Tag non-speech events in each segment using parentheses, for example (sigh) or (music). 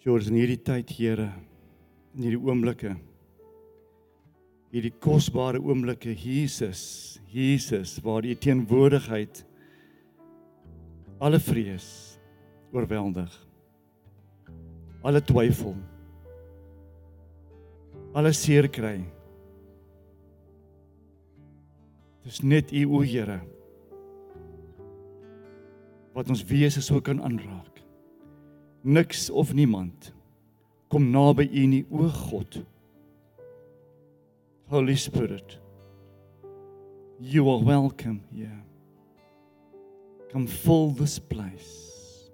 George in hierdie tyd, Here, in hierdie oomblikke. Hierdie kosbare oomblikke, Jesus, Jesus, waar die teenwoordigheid alle vrees oorweldig. Alle twyfel. Alle seer kry. Dis net U, o Here, wat ons wese so kan aanraak niks of niemand kom naby U nie o God. Holy Spirit. You are welcome here. Come fill this place.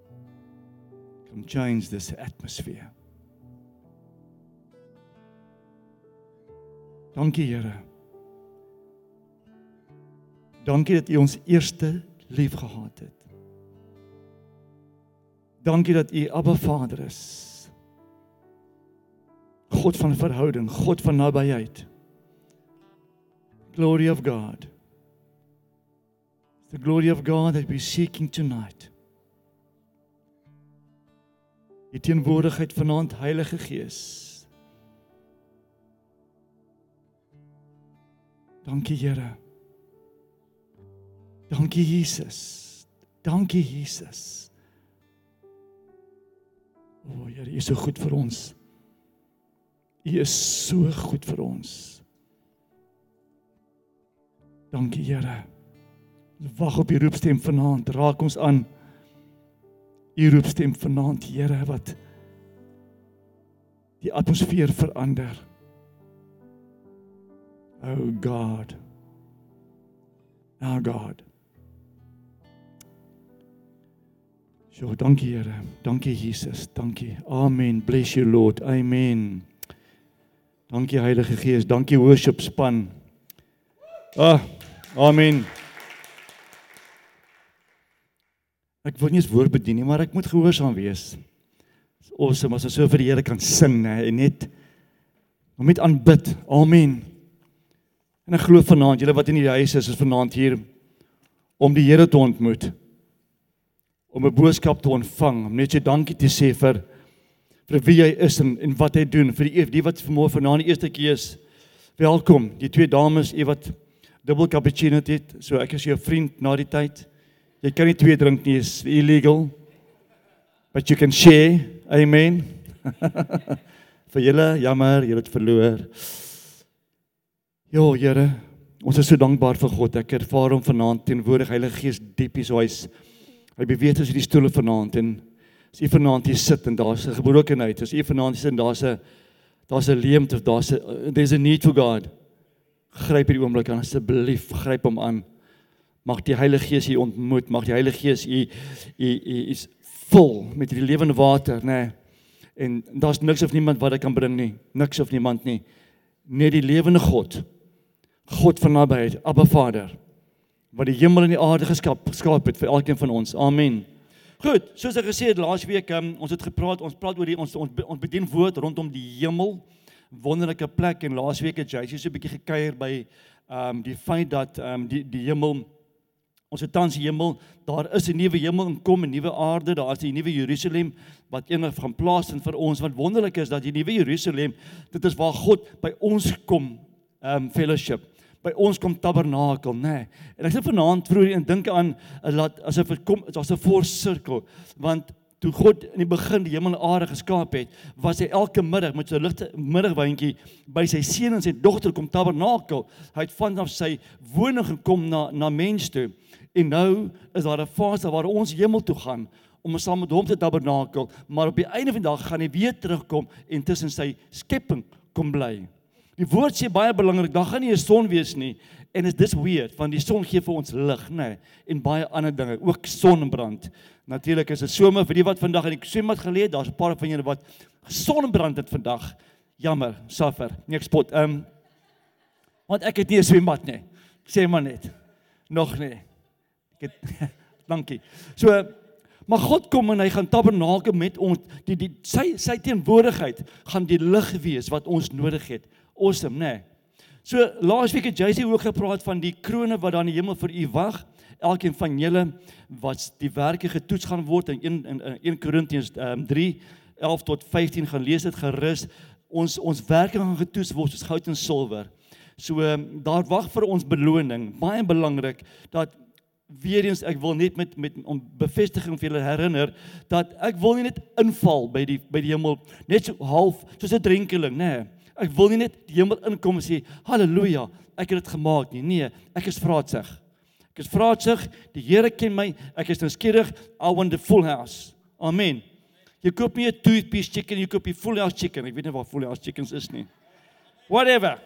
Come change this atmosphere. Dankie Here. Dankie dat U ons eerste lief gehad het. Dankie dat U Abba Vader is. God van verhouding, God van nabyheid. Glory of God. The glory of God that we seeking tonight. Die teenwoordigheid vanaand Heilige Gees. Dankie Here. Dankie Jesus. Dankie Jesus. O, Here, U is so goed vir ons. U is so goed vir ons. Dankie, Here. Wag op U roepstem vanaand. Raak ons aan. U roepstem vanaand, Here, wat die atmosfeer verander. Oh God. Oh God. So, dankie Here. Dankie Jesus. Dankie. Amen. Bless you Lord. Amen. Dankie Heilige Gees. Dankie worship span. Ah, amen. Ek wil nie eens woord bedien nie, maar ek moet gehoorsaam wees. Dis awesome as ons so vir die Here kan sing, hè, en net om net aanbid. Amen. En ek glo vanaand, julle wat in die huis is, is vanaand hier om die Here te ontmoet om 'n boodskap te ontvang, om net jy dankie te sê vir vir wie hy is en en wat hy doen vir die die wat vanmôre vanaand die eerste keer is. Welkom, die twee dames, e wat dubbel cappuccino het. So ek is jou vriend na die tyd. Jy kan nie twee drink nie, is illegal. But you can share. Amen. (laughs) vir julle, jammer, julle het verloor. Jo, Here, ons is so dankbaar vir God. Ek ervaar hom vanaand teenwoordig Heilige Gees diep hier so hy's Hy beweeg tussen die stoole vanaand en as jy vanaand hier sit en daar's 'n gebrokenheid, as jy vanaand sit en daar's 'n daar's 'n leemte of daar's 'n there's a need for God. Gryp hierdie oomblik aan asseblief, gryp hom aan. Mag die Heilige Gees u ontmoet, mag die Heilige Gees u u u is vol met die lewende water, nê. Nee. En daar's niks of niemand wat dit kan bring nie. Niks of niemand nie. Net die lewende God. God van nabyheid, Abba Vader wat die hemel en die aarde geskep geskaap het vir elkeen van ons. Amen. Goed, soos ek gesê het laasweek, um, ons het gepraat, ons praat oor die ons ons, ons bedien woord rondom die hemel. Wonderlike plek en laasweek het jy so 'n bietjie gekuier by ehm um, die feit dat ehm um, die die hemel ons het tans die hemel, daar is 'n nuwe hemel en kom 'n nuwe aarde, daar is 'n nuwe Jerusalem wat eendag gaan plaas in vir ons. Wat wonderlik is dat die nuwe Jerusalem, dit is waar God by ons kom, ehm um, fellowship by ons kom tabernakel, nê. Nee. En ek sit vanaand vroeër en dink aan 'n laat asof dit kom as 'n voorsirkel, want toe God in die begin die hemel en aarde geskaap het, was hy elke middag met sy ligte middagwyntjie by sy seun en sy dogter kom tabernakel. Hy het vanaf sy woning gekom na na mens toe. En nou is daar 'n fase waar ons hemel toe gaan om saam met hom te tabernakel, maar op die einde van die dag gaan hy weer terugkom en tussen sy skepping kom bly. Die woord sê baie belangrik, daar gaan nie 'n son wees nie. En is dis weird want die son gee vir ons lig, nê, nee, en baie ander dinge, ook sonbrand. Natuurlik is dit somer vir die wat vandag in die swembad geleë, daar's 'n paar van julle wat sonbrand het vandag. Jammer, suffer. Nee, ek spot. Ehm um, want ek het nie 'n swembad nie. Sê maar net. Nog nie. Ek het (laughs) dankie. So Maar God kom en hy gaan tabernakel met ons. Die die sy sy teenwoordigheid gaan die lig wees wat ons nodig het awesome, né? Nee. So laasweek het Jacy ook gepraat van die krones wat daar in die hemel vir u wag. Elkeen van julle wat die werke getoets gaan word in 1 in 1 Korintiërs um, 3 11 tot 15 gaan lees dit gerus. Ons ons werking gaan getoets word soos goud en silwer. So ehm, daar wag vir ons beloning. Baie belangrik dat weer eens ek wil net met met om bevestiging vir julle herinner dat ek wil nie net inval by die by die hemel net so half soos 'n drenkeling, nê. Nee. Ek wil nie net die hemel inkom en sê haleluja, ek het dit gemaak nie. Nee, ek is vraatsig. Ek is vraatsig. Die Here ken my. Ek is nou skieurig. I want the full house. Amen. Jy koop nie 'n piece chicken, jy koop 'n full house chicken. Ek weet nie waar full house chickens is nie. Whatever.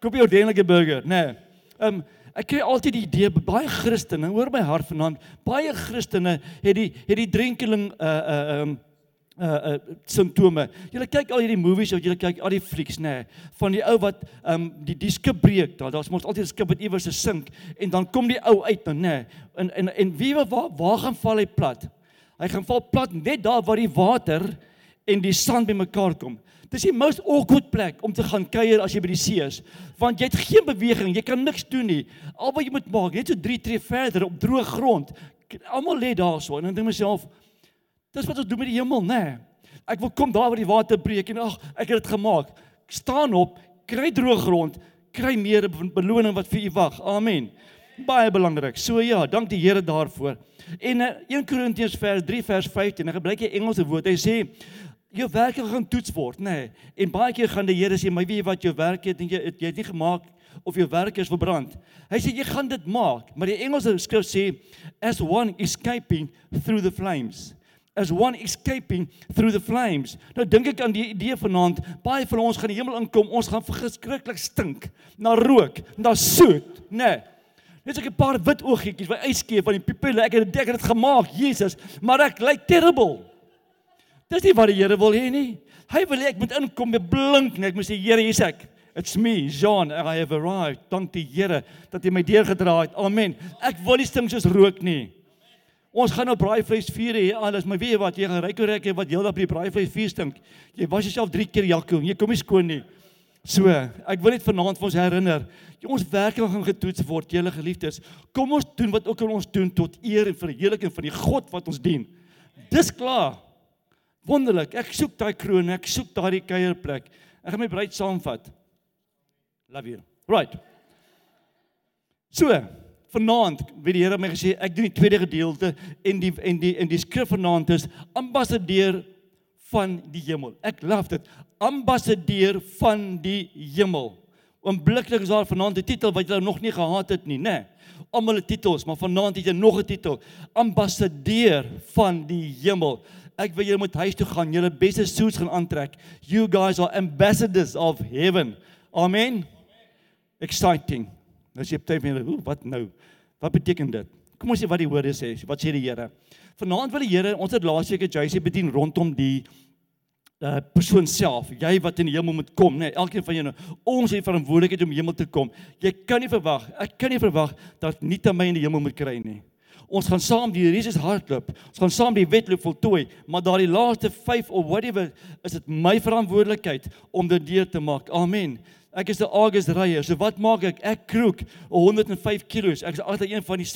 Koop jy 'n ordentlike burger. Nee. Ehm um, ek kry altyd die idee baie Christene, hoor my hart vanaand, baie Christene het die het die drenkeling uh uh ehm um, uh uh simptome. Julle kyk al hierdie movies of julle kyk al die flieks nê nee, van die ou wat um, die skip breek daar daar's mos altyd 'n skip wat iewers se sink en dan kom die ou uit dan nê nee, en en en wie waar waar gaan val hy plat? Hy gaan val plat net daar waar die water en die sand bymekaar kom. Dis die most awkward plek om te gaan kuier as jy by die see is, want jy het geen beweging, jy kan niks doen nie. Al wat jy moet maak, net so 3 tree verder op droë grond. Almal lê daarso en dan dink myself, Dis wat ons doen met die hemel, nê? Nee. Ek wil kom daar waar die water breek en ag, ek het dit gemaak. Staan op, kry droë grond, kry meer beloning wat vir u wag. Amen. Baie belangrik. So ja, dank die Here daarvoor. En 1 eh, Korintiërs vers 3 vers 15, ek gebruik 'n Engelse woord. Hy sê jou werke gaan toets word, nê? Nee. En baie keer gaan die Here sê, "Maar weet jy wat jou werk het en jy jy het nie gemaak of jou werk is verbrand." Hy sê jy gaan dit maak, maar die Engelse skrif sê as one escaping through the flames as one escaping through the flames. Nou dink ek aan die idee vanaand, baie van ons gaan die hemel inkom, ons gaan verskriklik stink na rook, na soet, nê. Nee. Net so 'n paar wit oogietjies by uitskeef van die pupille. Ek het dit ek het dit gemaak, Jesus, maar ek lyk terrible. Dis nie wat die Here wil hê nie. Hy wil hê ek moet inkom met blink net, ek moet sê Here, hier's ek. It's me, Jean, I have arrived. Dank die Here dat hy my deurgedra het. Amen. Ek wil nie stink soos rook nie. Ons gaan nou braaivleis vier hê alles, maar weet jy wat, jy gaan ryk oor ek wat heeldag by die braaivleis vier stink. Jy was jouself 3 keer jakkie, jy kom nie skoon nie. So, ek wil net vanaand vir ons herinner, ons werk gaan getoets word, julle geliefdes. Kom ons doen wat ook al ons doen tot eer en verheerliking van die God wat ons dien. Dis klaar. Wonderlik. Ek soek daai kroon, ek soek daai kuierplek. Ek gaan my bruid saamvat. Love you. Right. So, vanaand weet die Here my gesê ek doen die tweede gedeelte en die en die en die skrif vanaand is ambassadeur van die hemel. Ek love dit. Ambassadeur van die hemel. Oombliklik is daar vanaand 'n titel wat jy nog nie gehad het nie, né? Nee. Almal het titels, maar vanaand het jy nog 'n titel. Ambassadeur van die hemel. Ek wil julle moet huis toe gaan, julle beste suits gaan aantrek. You guys are ambassadors of heaven. Amen. Exciting. Nou sê jy baie mense, wat nou? Wat beteken dit? Kom ons sê wat die woorde sê. Wat sê die Here? Vanaand wil die Here, ons het laasweek 'n JC bedien rondom die uh persoon self. Jy wat in die hemel moet kom, né? Nee, elkeen van julle, ons het verantwoordelikheid om hemel te kom. Jy kan nie verwag, ek kan nie verwag dat nie te my in die hemel moet kry nie. Ons gaan saam die Jesus hardloop. Ons gaan saam die wedloop voltooi, maar daardie laaste 5 of whatever is dit my verantwoordelikheid om dit deur te maak. Amen. Ek is 'n August ryer. So wat maak ek? Ek kroek 105 kg. Ek is altyd een van die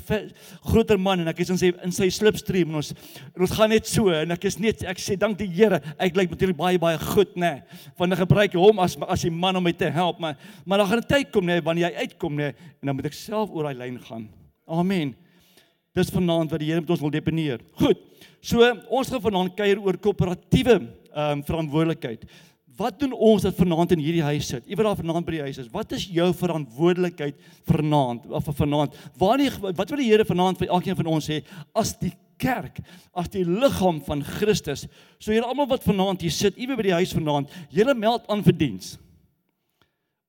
groter man en ek is in sy in sy slipstream en ons en ons gaan net so en ek is net ek sê dank die Here. Ek lyk natuurlik baie baie goed, nê. Nee. Want ek gebruik hom as as die man om my te help, maar maar dan gaan 'n tyd kom nê nee, wanneer hy uitkom nê nee, en dan moet ek self oor daai lyn gaan. Amen. Dis vanaand wat die Here met ons wil deponeer. Goed. So ons gaan vanaand kuier oor koöperatiewe ehm um, verantwoordelikheid. Wat doen ons dat vanaand in hierdie huis sit? Iewers daar vanaand by die huis is. Wat is jou verantwoordelikheid vanaand of vanaand? Waar die wat wil die Here vanaand vir elkeen van ons sê as die kerk, as die liggaam van Christus? So julle almal wat vanaand hier sit, iewers by die huis vanaand, julle meld aan vir diens.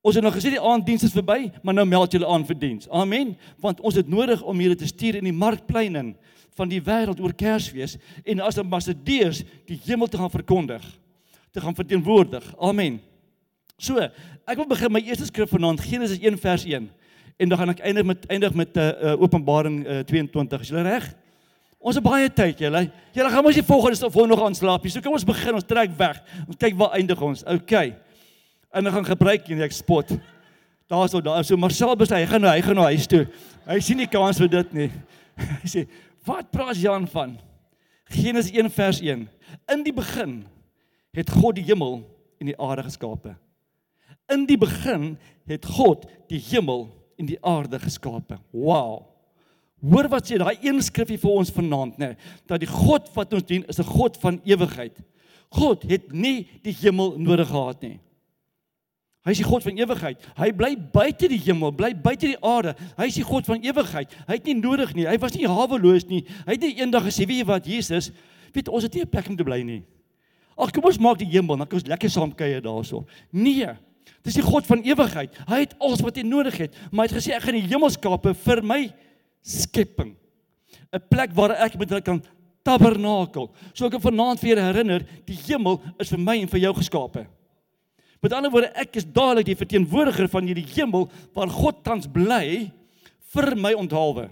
Ons het nou gesê die aanddiens is verby, maar nou meld julle aan vir diens. Amen. Want ons het nodig om julle te stuur in die markpleine van die wêreld oor Kersfees en as ambassadeurs die hemel te gaan verkondig te gaan verteenwoordig. Amen. So, ek wil begin my eerste skrif vanaand Genesis 1 vers 1 en dan gaan ek eindig met eindig met 'n uh, uh, Openbaring uh, 22. Is julle reg? Ons het baie tyd, julle. Julle gaan mos die volgende stof nog aanslaap. So kom ons begin, ons trek weg. Ons kyk waar eindig ons. OK. En dan gaan gebruik jy ek spot. Daarso daar so Marcel besê hy gaan nou hy gaan nou huis toe. Hy sien nie kans vir dit nie. (laughs) Hy sê, "Wat praat Jan van?" Genesis 1 vers 1. In die begin het God die hemel en die aarde geskape. In die begin het God die hemel en die aarde geskape. Wow. Hoor wat sê daai een skrifgie vir ons vanaand nê, dat die God wat ons dien is 'n God van ewigheid. God het nie die hemel nodig gehad nie. Hy is die God van ewigheid. Hy bly buite die hemel, bly buite die aarde. Hy is die God van ewigheid. Hy het nie nodig nie. Hy was nie haweloos nie. Hy het nie eendag gesê, "Wie wat Jesus, weet ons het nie 'n plek om te bly nie." Ag, kom ons maak die hemel, dan kan ons lekker saam kuier daarso. Nee. Dis die God van ewigheid. Hy het alles wat hy nodig het, maar hy het gesê ek gaan die hemel skape vir my skepping. 'n Plek waar ek met hulle kan tabernakel. So ek kan vanaand vir julle herinner, die hemel is vir my en vir jou geskape. Met ander woorde, ek is dadelik die verteenwoordiger van hierdie hemel waar God tans bly vir my onthaalwe.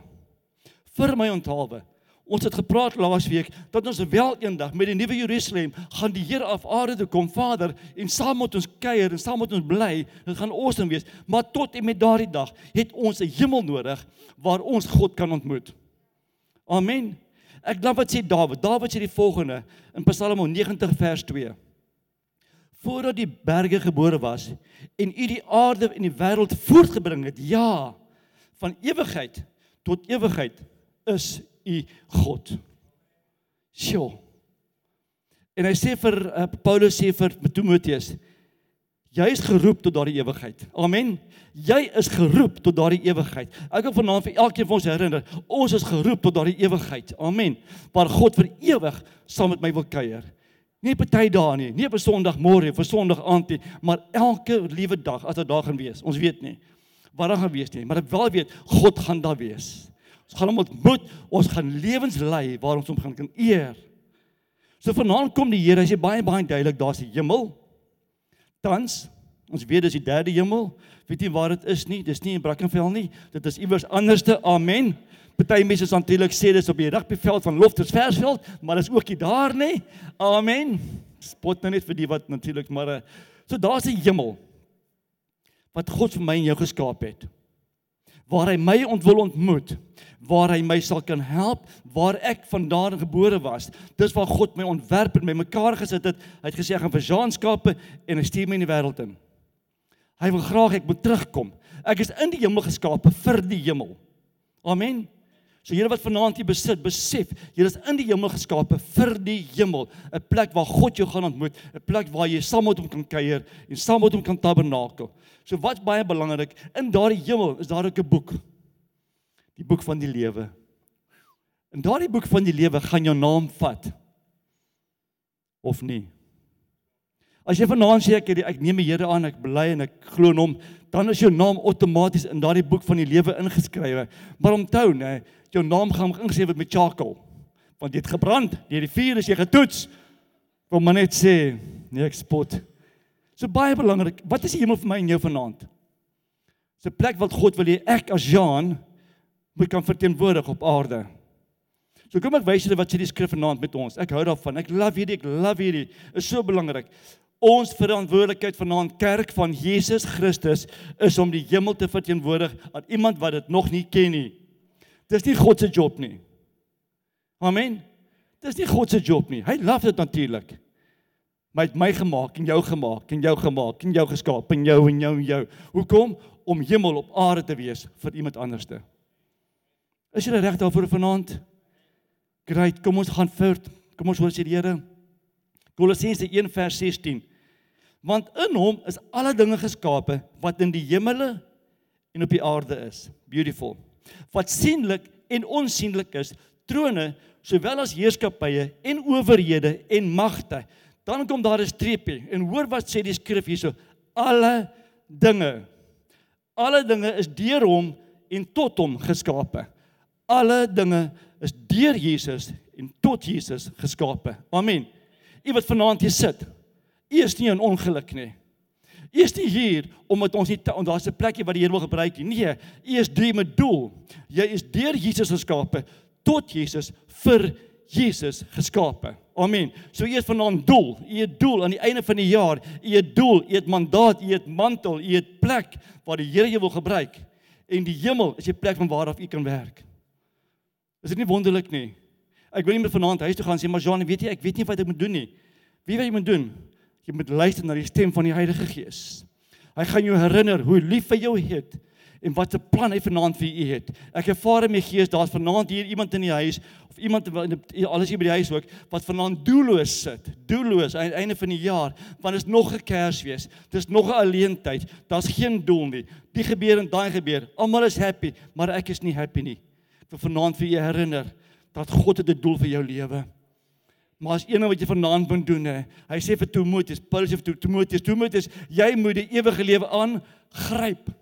Vir my onthaalwe. Ons het gepraat laasweek dat ons wel eendag met die nuwe Jerusalem gaan die Here af aarde toe kom, Vader, en saam met ons kuier en saam met ons bly. Dit gaan awesome wees. Maar tot en met daardie dag het ons 'n hemel nodig waar ons God kan ontmoet. Amen. Ek glo wat sê Dawid. Dawid sê die volgende in Psalm 90 vers 2 voordat die berge gebore was en u die aarde en die wêreld voortgebring het. Ja, van ewigheid tot ewigheid is u God. Sjoe. En hy sê vir uh, Paulus sê vir Timoteus, jy is geroep tot daardie ewigheid. Amen. Jy is geroep tot daardie ewigheid. Ek wil vanaand vir elkeen van ons herinner, ons is geroep tot daardie ewigheid. Amen. Waar God vir ewig saam met my wil kuier. Nie party dae nie, nie op 'n Sondagmôre of 'n Sondag aand nie, maar elke liewe dag as dit daar gaan wees. Ons weet nie wat daar gaan wees nie, maar ek wel weet God gaan daar wees. Ons gaan hom ontmoet, ons gaan lewens lei waar ons hom gaan kan eer. So vanaand kom die Here, hy sê baie baie duidelik, daar's die hemel. Tans, ons weet dis die derde hemel. Weet jy waar dit is nie? Dis nie in Brackenfell nie. Dit is iewers anderste. Amen. Party mense sal natuurlik sê dis op die rugbyveld van Loftus Versveld, maar dis ook nie daar nie. Amen. Spot nou net vir die wat natuurlik maar eh, so daar's 'n hemel wat God vir my en jou geskaap het. Waar hy my ontwil ontmoet, waar hy my sal kan help, waar ek vandaan gebore was. Dis waar God my ontwerp en my mekaar gesit het. Hy het gesê ek gaan vir Jean skape en hy stuur my in die wêreld in. Hy wil graag ek moet terugkom. Ek is in die hemel geskape vir die hemel. Amen. So julle wat vanaand hier besit, besef, julle is in die hemel geskape vir die hemel, 'n plek waar God jou gaan ontmoet, 'n plek waar jy saam met hom kan kuier en saam met hom kan tabernakel. So wat's baie belangrik, in daardie hemel is daar ook 'n boek. Die boek van die lewe. In daardie boek van die lewe gaan jou naam vat. Of nie? As jy vanaand sê ek ek neem die Here aan, ek bely en ek glo in hom, dan is jou naam outomaties in daardie boek van die lewe ingeskrywe. Maar onthou, nê, jou naam gaan ingeskryf word met charcoal. Want jy het gebrand, deur die vuur is jy getoets. Kom maar net sê, nee ek spot. So baie belangrik, wat is die hemel vir my en jou vanaand? Dis 'n plek wat God wil hê ek as Jean moet kan verteenwoordig op aarde. So kom ek wys julle wat sê die skrif vanaand met ons. Ek hou daarvan. Ek love hierdie, ek love hierdie. Is so belangrik. Ons verantwoordelikheid vanaand kerk van Jesus Christus is om die hemel te verteenwoordig aan iemand wat dit nog nie ken nie. Dis nie God se job nie. Amen. Dis nie God se job nie. Hy love dit natuurlik. My het my gemaak en jou gemaak en jou gemaak en jou geskaap en jou en jou en jou. Hoekom? Om hemel op aarde te wees vir iemand anderste. Is jy reg daarvoor vanaand? Great, kom ons gaan voort. Kom ons hoor sê die Here. Kolossense 1:16. Want in hom is alle dinge geskape wat in die hemele en op die aarde is. Beautiful wat sienlik en onsienlik is, trone sowel as heerskappye en owerhede en magte. Dan kom daar 'n streepie en hoor wat sê die skrif hierso: alle dinge. Alle dinge is deur hom en tot hom geskape. Alle dinge is deur Jesus en tot Jesus geskape. Amen. U wat vanaand hier sit, u is nie in ongeluk nie. U is nie hier omdat ons nie daar's 'n plekkie wat die Here wil gebruik nie. Nee, u is drie met doel. Jy is deur Jesus geskape tot Jesus vir Jesus geskape. Amen. So u het vanaand doel. U het doel aan die einde van die jaar. U het doel, u het mandaat, u het mantel, u het plek waar die Here jou wil gebruik. En die hemel is die plek van waar af u kan werk. Is dit nie wonderlik nie? Ek wil nie meer vanaand huis toe gaan sê maar Jean, weet jy, ek weet nie wat ek moet doen nie. Wie wil jy moet doen? Jy moet luister na die stem van die Heilige Gees. Hy gaan jou herinner hoe lief hy jou het en wat 'n plan hy vanaand vir u het. Ek ervaar in my gees daar's vanaand hier iemand in die huis of iemand alles hier by die huis ook wat vanaand doelloos sit. Doelloos aan die einde van die jaar, want is nog 'n Kersfees. Dis nog 'n alleentyd. Daar's geen doel nie. Die gebeur en daai gebeur. Almal is happy, maar ek is nie happy nie. Ek wil vanaand vir u herinner dat God het 'n doel vir jou lewe. Maar as een wat jy vanaand moet doen hè. Hy sê vir Timoteus, Paulus sê vir Timoteus, Timoteus, jy moet die ewige lewe aangryp.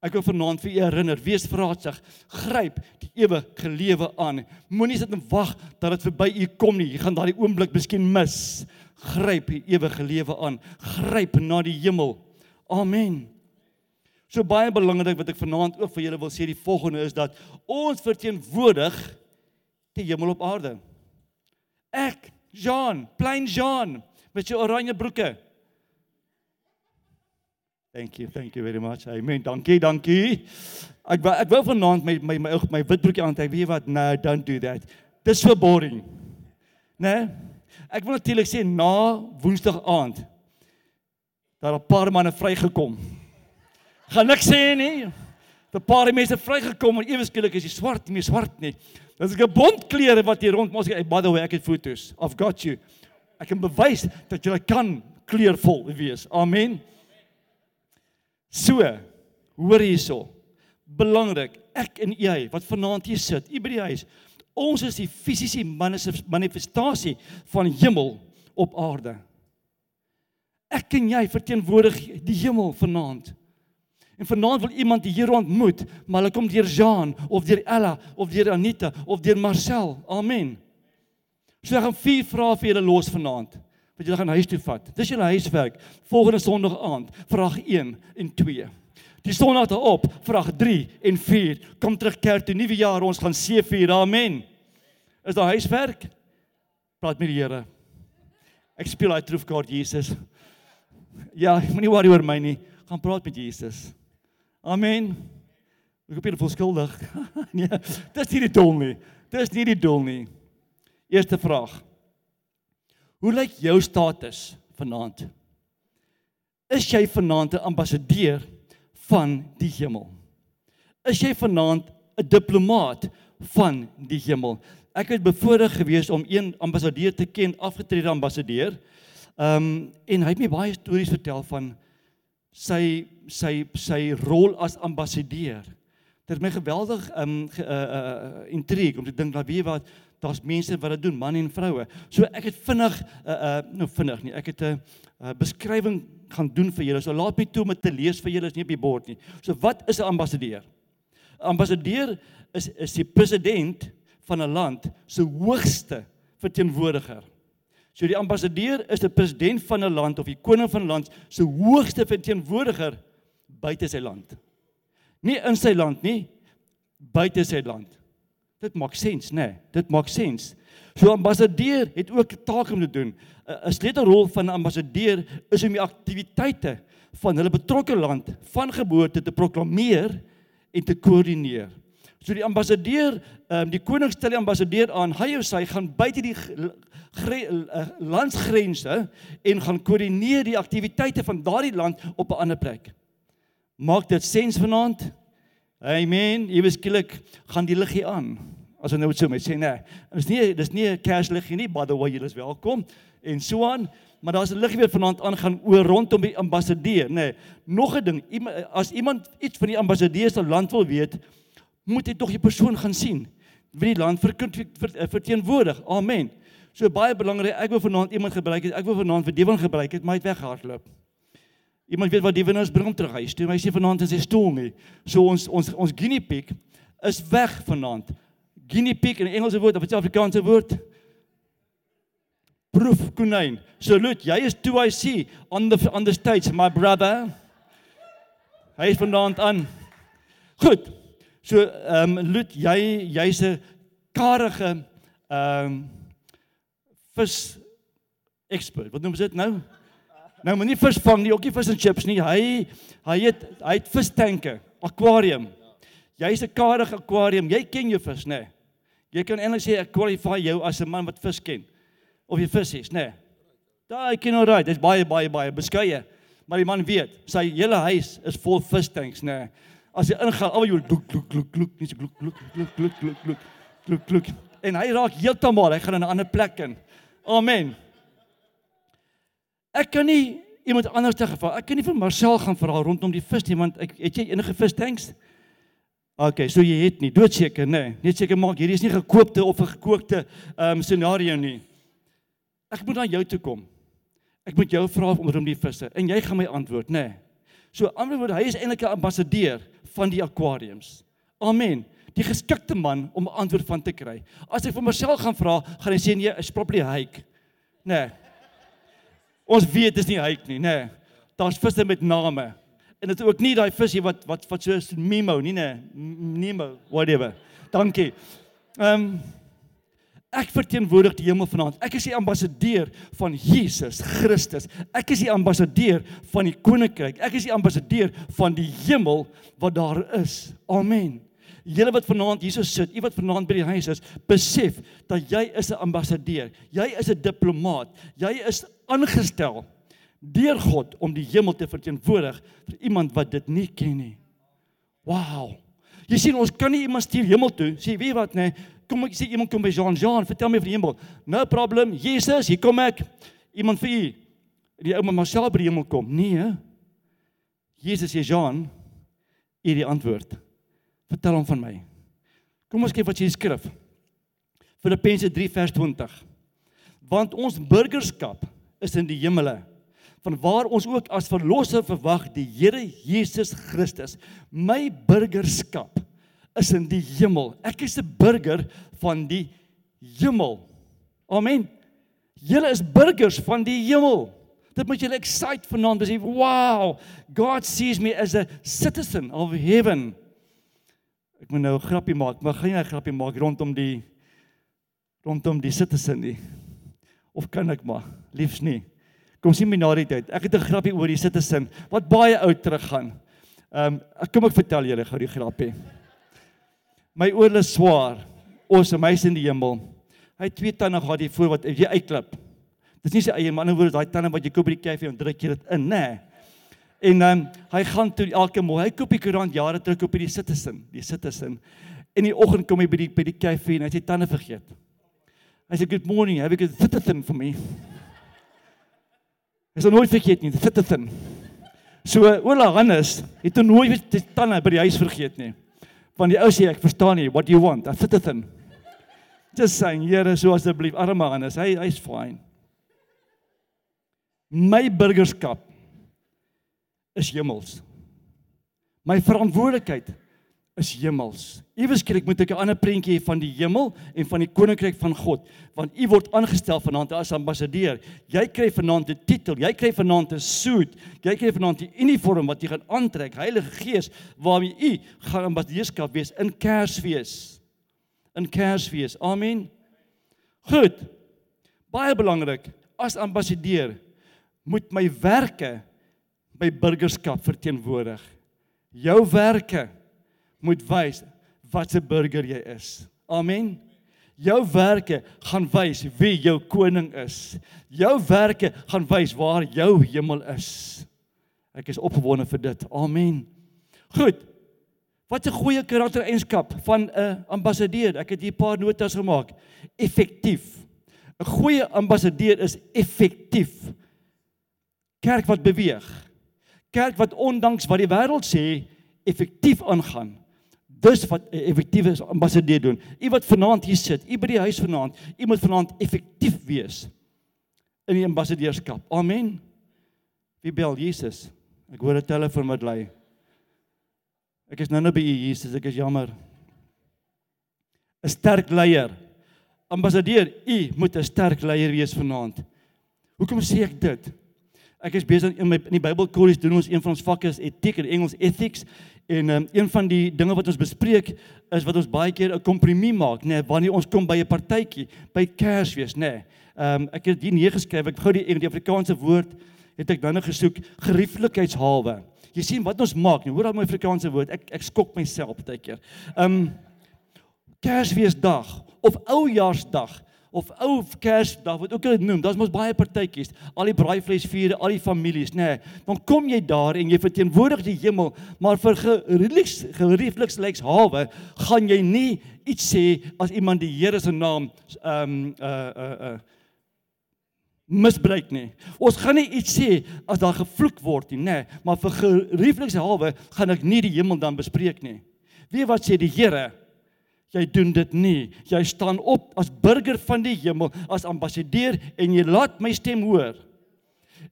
Ek wil vanaand vir u herinner, wees vraatsig, gryp die ewige lewe aan. Moenie sit en wag dat dit verby u kom nie. Jy gaan daardie oomblik miskien mis. Gryp die ewige lewe aan. Gryp na die hemel. Amen. So baie belangrik wat ek vanaand ook vir julle wil sê, die volgende is dat ons verteenwoordig die hemel op aarde. Ek, Jean, Plain Jean, met jou oranje broeke. Thank you, thank you very much. Amen. Dankie, dankie. Ek ek wou vanaand my my my, my wit broekie aan trek. Weet jy wat? No, don't do that. Dis so boring. Né? Nee? Ek wil natuurlik sê na Woensdag aand dat 'n paar manne vrygekom. Gaan niks sê nie. 'n Paar mense vrygekom en ewe skielik is jy swart, nie swart nie. Dis 'n bont klere wat hier rond mos by the way ek het fotos. I've got you. Ek kan bewys dat jy kan kleurvol wees. Amen. So, hoor hierso. Belangrik, ek en jy wat vanaand hier sit, u by die huis, ons is die fisiese manifestasie van hemel op aarde. Ek en jy verteenwoordig die hemel vanaand. En vanaand wil iemand die Here ontmoet, maar hulle kom deur Jean of deur Ella of deur Anita of deur Marcel. Amen. So ek gaan vier vrae vir julle los vanaand wat julle gaan huis toe vat. Dis julle huiswerk. Volgende Sondag aand, vraag 1 en 2. Die Sondag daarop, vraag 3 en 4. Kom terug kerk toe, nuwe jaar, ons gaan seë vier. Amen. Is daar huiswerk? Praat met die Here. Ek speel daai troefkaart Jesus. Ja, moenie worry oor my nie. Gaan praat met Jesus. Amen. Ek hoop jy voel skuldig. (laughs) nee, dis nie die doel nie. Dis nie die doel nie. Eerste vraag. Hoe lyk jou status vanaand? Is jy vanaand 'n ambassadeur van die hemel? Is jy vanaand 'n diplomaat van die hemel? Ek het bevoorreg gewees om een ambassadeur te ken, afgetrede ambassadeur. Ehm um, en hy het my baie stories vertel van sy sy sy rol as ambassadeur. Dit het my geweldig um, ge, uh, uh, intrigue om te dink dat wie wat daar's mense wat dit doen, man en vroue. So ek het vinnig uh uh nou vinnig nie. Ek het 'n uh, beskrywing gaan doen vir julle. So laat my toe om te lees vir julle, is nie op die bord nie. So wat is 'n ambassadeur? 'n Ambassadeur is is die president van 'n land se hoogste verteenwoordiger. So die ambassadeur is die president van 'n land of die koning van 'n land se hoogste verteenwoordiger buite sy land. Nie in sy land nie, buite sy land. Dit maak sens, né? Nee, dit maak sens. So ambassadeur het ook 'n taak om te doen. 'n Sleutelrol van 'n ambassadeur is om die aktiwiteite van hulle betrokke land van geboorte te proklameer en te koördineer. So die ambassadeur, ehm die koning stel die ambassadeur aan, hy of sy gaan buite die uh, landsgrense en gaan koördineer die aktiwiteite van daardie land op 'n ander plek. Maak dit sens vanaand? Amen. Jy beskielik gaan die liggie aan. As jy nou so met sê nee, dis nie dis nie 'n kersliggie nie, by the way, julle is welkom en so aan, maar daar's 'n liggie weer vanaand aangaan oor rondom die ambassadeur, nê. Nee, nog 'n ding, as iemand iets van die ambassadeur se land wil weet, moet hy tog die persoon gaan sien wie die land eh, verteenwoordig. Amen. So baie belangrik, ek wil vanaand iemand gebruik het. Ek wil vanaand vir Dewin gebruik het, maar hy het weggehardloop. Iemand weet wat die winnaars bring om terug huis toe. Hy sê vanaand in sy stoel nie. So ons ons ons guinea pig is weg vanaand. Guinea pig in Engelse woord of 'n Afrikaanse woord? Proef konyn. Salute. Jy is 2IC on the on the stage my brother. Hy is vanaand aan. Goed. So ehm um, Lut, jy jy's 'n karige ehm um, vis expert. Wat noem jy dit nou? Nou moenie vis vang nie, ook nie vis en chips nie. Hy hy het hy het vistanke, aquarium. Jy's 'n karige aquarium. Jy ken jou vis, nê? Nee. Jy kan eintlik sê ek qualify jou as 'n man wat vis ken. Of jy vis is, nê? Nee. Daai ken right, hy's baie baie baie beskeie. Maar die man weet, sy hele huis is vol vis tanks, nê. Nee. As hy ingaan, al jy gloek gloek gloek gloek, nie so gloek gloek gloek gloek gloek gloek gloek gloek. En hy raak heeltemal, hy gaan in 'n ander plek in. Amen. Ek kan nie iemand anders te gevra. Ek kan nie vir Marcel gaan vra rondom die vis nie want ek het jy enige vis tanks? OK, so jy het nie doodseker nê. Nee. Net seker maak hierdie is nie gekoopte of 'n gekookte ehm um, scenario nie. Ek moet aan jou toe kom. Ek moet jou vra om die visse en jy gaan my antwoord nê. Nee. So ander woorde, hy is eintlik 'n ambassadeur van die aquariums. Amen. Die geskikte man om 'n antwoord van te kry. As ek vir Marcel gaan vra, gaan hy sê nee, is probably hyk. Nê. Nee. Ons weet dis nie hyk nie, nê. Nee. Daar's visse met name. En dit is ook nie daai visie wat wat wat so Nemo nie, nê. Nemo, whatever. Dankie. Ehm um, Ek verteenwoordig die hemel vanaand. Ek is die ambassadeur van Jesus Christus. Ek is die ambassadeur van die koninkryk. Ek is die ambassadeur van die hemel wat daar is. Amen. Julle wat vanaand hier sit, u wat vanaand by die huis is, besef dat jy is 'n ambassadeur. Jy is 'n diplomaat. Jy is aangestel deur God om die hemel te verteenwoordig vir iemand wat dit nie ken nie. Wow. Jy sien ons kan nie iemand stuur hemel toe. Sê weet wat nê? Kom ek sê iemand kom by Jean Jean, vertel my van die hemel. No problem. Jesus, hier kom ek. Iemand vir u. Die ou maar self by die hemel kom. Nee. Jesus sê Jean, u die antwoord. Vertel hom van my. Kom ons kyk wat sê die skrif. Filippense 3 vers 20. Want ons burgerskap is in die hemele van waar ons ook as verlosser verwag die Here Jesus Christus. My burgerskap is in die hemel. Ek is 'n burger van die hemel. Amen. Julle is burgers van die hemel. Dit moet julle excite vanaand besef. Wow, God sees me as a citizen of heaven. Ek moet nou 'n grappie maak, maar gaan jy 'n grappie maak rondom die rondom die citizen nie? Of kan ek maar liefs nie? Kom sien my na die tyd. Ek het 'n grappie oor die citizen wat baie oud teruggaan. Ehm um, kom ek vertel julle gou die grappie. My oorle swaar. Ons is meisie in die hemel. Hy twee tande gehad hier voor wat jy uitklip. Dis nie sy eie man, oor daai tande wat jy koop by die kafee en druk jy dit in, nê? En dan um, hy gaan toe elke môre, hy koop die koerant jare terug op by die Citizen, die Citizen. In die oggend kom hy by die by die kafee en hy sy tande vergeet. Hy sê good morning, have a good Citizen for me. Hy sê nooit vergeet nie, Citizen. So Ola Hannes het nooit sy tande by die huis vergeet nie. Want die ou sê ek verstaan nie, what do you want? A Citizen. Just saying, Here, so asseblief, arme Hannes, hy hy's fine. My burgerskap is hemels. My verantwoordelikheid is hemels. Ewesklik moet ek 'n ander prentjie hê van die hemel en van die koninkryk van God, want u word aangestel vanaand as ambassadeur. Jy kry vanaand 'n titel, jy kry vanaand 'n suit, jy kry vanaand 'n uniform wat jy gaan aantrek, Heilige Gees, waarmee u gaan ambassadeurskap wees in Kersfees. In Kersfees. Amen. Goed. Baie belangrik, as ambassadeur moet my werke my burgerskap verteenwoordig. Jou werke moet wys wat 'n burger jy is. Amen. Jou werke gaan wys wie jou koning is. Jou werke gaan wys waar jou hemel is. Ek is opgewonde vir dit. Amen. Goed. Wat 'n goeie karaktereienskap van 'n ambassadeur. Ek het hier 'n paar notas gemaak. Effektief. 'n Goeie ambassadeur is effektief. Kerk wat beweeg kerk wat ondanks wat die wêreld sê effektief aangaan. Dis wat 'n effektiewe ambassadeur doen. U wat vanaand hier sit, u by die huis vanaand, u moet vanaand effektief wees in die ambassadeurskap. Amen. Wie bel Jesus? Ek hoor 'n telefoon wat lui. Ek is nou nou by u Jesus, ek is jammer. 'n Sterk leier. Ambassadeur, u moet 'n sterk leier wees vanaand. Hoekom sê ek dit? Ek is besig in my in die Bybelkolleges doen ons een van ons vakke is etiek in Engels ethics en um, een van die dinge wat ons bespreek is wat ons baie keer 'n kompromie maak nê nee, wanneer ons kom by 'n partytjie by Kersfees nê. Nee. Ehm um, ek het hier neer geskryf ek gou die die Afrikaanse woord het ek dan nou gesoek gerieflikheidshalwe. Jy sien wat ons maak nie hoor daai my Afrikaanse woord ek ek skok myself baie keer. Ehm um, Kersfeesdag of Oujaarsdag of ou Kersdag wat ook al noem, daar's mos baie partytjies, al die braaivleisvure, al die families, nê. Nee, dan kom jy daar en jy verteenwoordig die hemel, maar vir geriefliks geriefliks lyks hawe gaan jy nie iets sê as iemand die Here se naam ehm um, uh uh uh misbruik nie. Ons gaan nie iets sê as daar gevloek word nie, nê, nee, maar vir geriefliks hawe gaan ek nie die hemel dan bespreek nie. Wie wat sê die Here? Jy doen dit nie. Jy staan op as burger van die hemel, as ambassadeur en jy laat my stem hoor.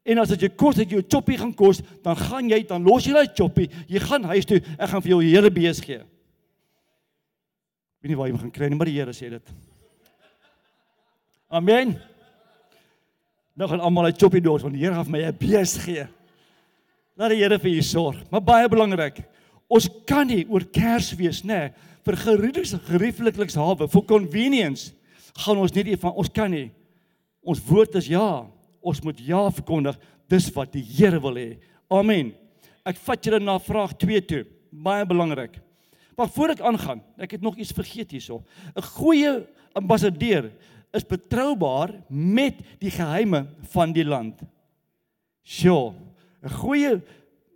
En as dit jou kos dat jy 'n choppie gaan kos, dan gaan jy dan los jy daai choppie. Jy gaan huis toe. Ek gaan vir jou die hele bees gee. Weet nie waar jy gaan kry nie, maar die Here sê dit. Amen. Nou gaan almal uit choppie dors want die Here gaan my 'n bees gee. Laat die Here vir jou sorg. Maar baie belangrik, ons kan nie oor Kersfees nê nee, vir geriefliks geriefliks hawe vir convenience gaan ons nie van ons kan nie. Ons woord is ja. Ons moet ja verkondig. Dis wat die Here wil hê. Amen. Ek vat julle na vraag 2 toe. Baie belangrik. Maar voor ek aangaan, ek het nog iets vergeet hierso. 'n Goeie ambassadeur is betroubaar met die geheime van die land. Sjoe. 'n Goeie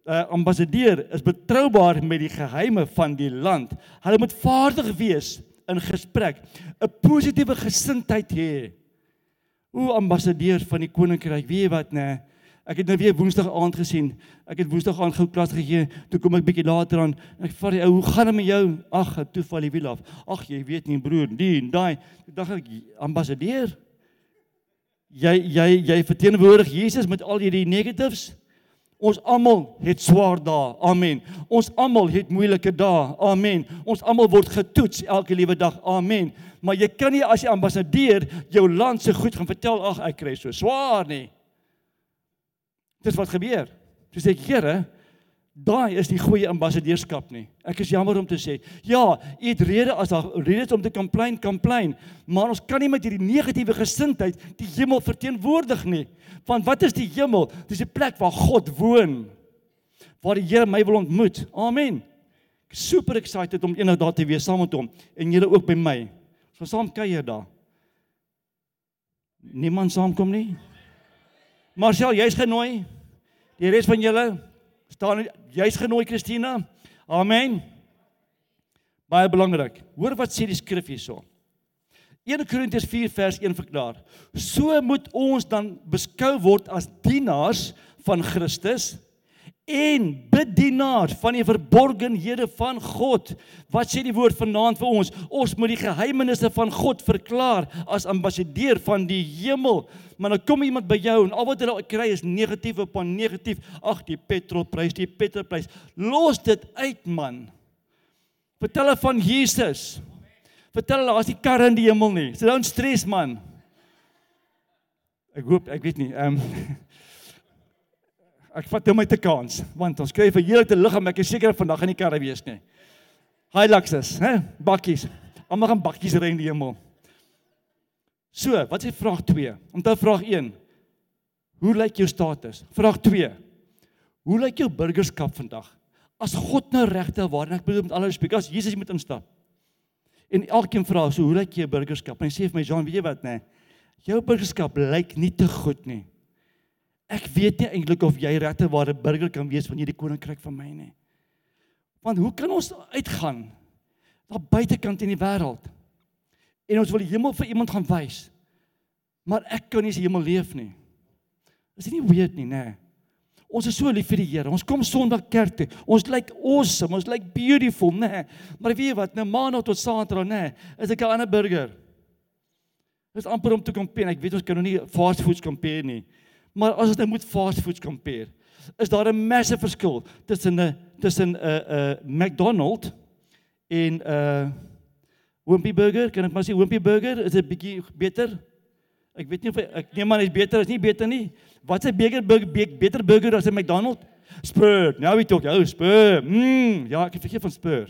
uh, ambassadeur is betroubaar met die geheime van die land. Hulle moet vaardig wees in gesprek, 'n positiewe gesindheid hê. O ambassadeur van die koninkryk, weet jy wat nê? Nee, ek het nou weer Woensdag aand gesien. Ek het Woensdag aand gou klas gegee. Toe kom ek bietjie later aan. Ek vra die ou, "Hoe gaan dit met jou?" Ag, toe val die wiel af. Ag, jy weet nie broer, die en daai. Ek dink ek ambassadeur. Jy jy jy verteenwoordig Jesus met al hierdie negatives. Ons almal het swaar dae. Amen. Ons almal het moeilike dae. Amen. Ons almal word getoets elke liewe dag. Amen. Maar jy kan nie as jy ambassadeur jou land se goed gaan vertel ag ek kry so swaar nie. Dis wat gebeur. Dis ek Here, daai is die goeie ambassadeurskap nie. Ek is jammer om te sê. Ja, u het rede as daar redes om te complain, complain, maar ons kan nie met hierdie negatiewe gesindheid die hemel verteenwoordig nie. Want wat is die hemel? Dis 'n plek waar God woon. Waar die Here my wil ontmoet. Amen. Ek is super excited om eendag daar te wees saam met hom en julle ook by my. Ons gaan saam kuier daar. Niemand saamkom nie. Marcel, jy's genooi. Die res van julle staan jy's genooi Christina. Amen. Baie belangrik. Hoor wat sê die skrif hierso. 1 Korintiërs 4 vers 1 verklaar: So moet ons dan beskou word as dienaars van Christus en bedienaars van die verborgenhede van God. Wat sê die woord vanaand vir ons? Ons moet die geheimenisse van God verklaar as ambassadeur van die hemel. Maar nou kom iemand by jou en al wat hulle kry is negatief op 'n negatief. Ag, die petrolprys, die petrolprys. Los dit uit, man. Vertel hulle van Jesus. Vertel hulle daar's die kar in die hemel nie. Sit down stres, man. Ek hoop, ek weet nie. Ehm um, (laughs) Ek vat hom uit 'n kans want ons kry vir hele te liggaam ek is seker vandag in die karre wees nie. Hiluxes, hè? Bakkies. Almal gaan bakkies ry in die hemel. So, wat is vraag 2? Onthou vraag 1. Hoe lyk jou status? Vraag 2. Hoe lyk jou burgerskap vandag? As God nou regte waar en ek bedoel met alle respek, as Jesus moet instap. En elkeen vra so, hoe lyk jou burgerskap? En hy sê vir my, "Jean, weet jy wat, nê? Jou burgerskap lyk nie te goed nie." Ek weet nie eintlik of jy regte ware burger kan wees van hierdie koninkryk van my nie. Want hoe kan ons uitgaan daar buitekant in die wêreld en ons wil die hemel vir iemand gaan wys. Maar ek kan nie se hemel leef nie. Is dit nie weird nie, nê? Ons is so lief vir die Here. Ons kom Sondag kerk toe. Ons lyk like awesome, ons lyk like beautiful, nê? Maar weet jy wat? Nou maandag tot Saterdag, nê, is ek 'n ander burger. Dit is amper om te compare. Ek weet ons kan nou nie fast food compare nie. Maar as ons nou moet fast food compare, is daar 'n massive verskil tussen 'n tussen 'n 'n McDonald en 'n uh, Wimpy Burger. Kan ek maar sê Wimpy Burger is 'n bietjie beter? Ek weet nie of ek neem maar is beter, is nie beter nie. Wat is 'n beter burger beter burger as 'n McDonald? Spur. Nou weet ek, ou Spur. Mm, ja, ek vergeet van Spur.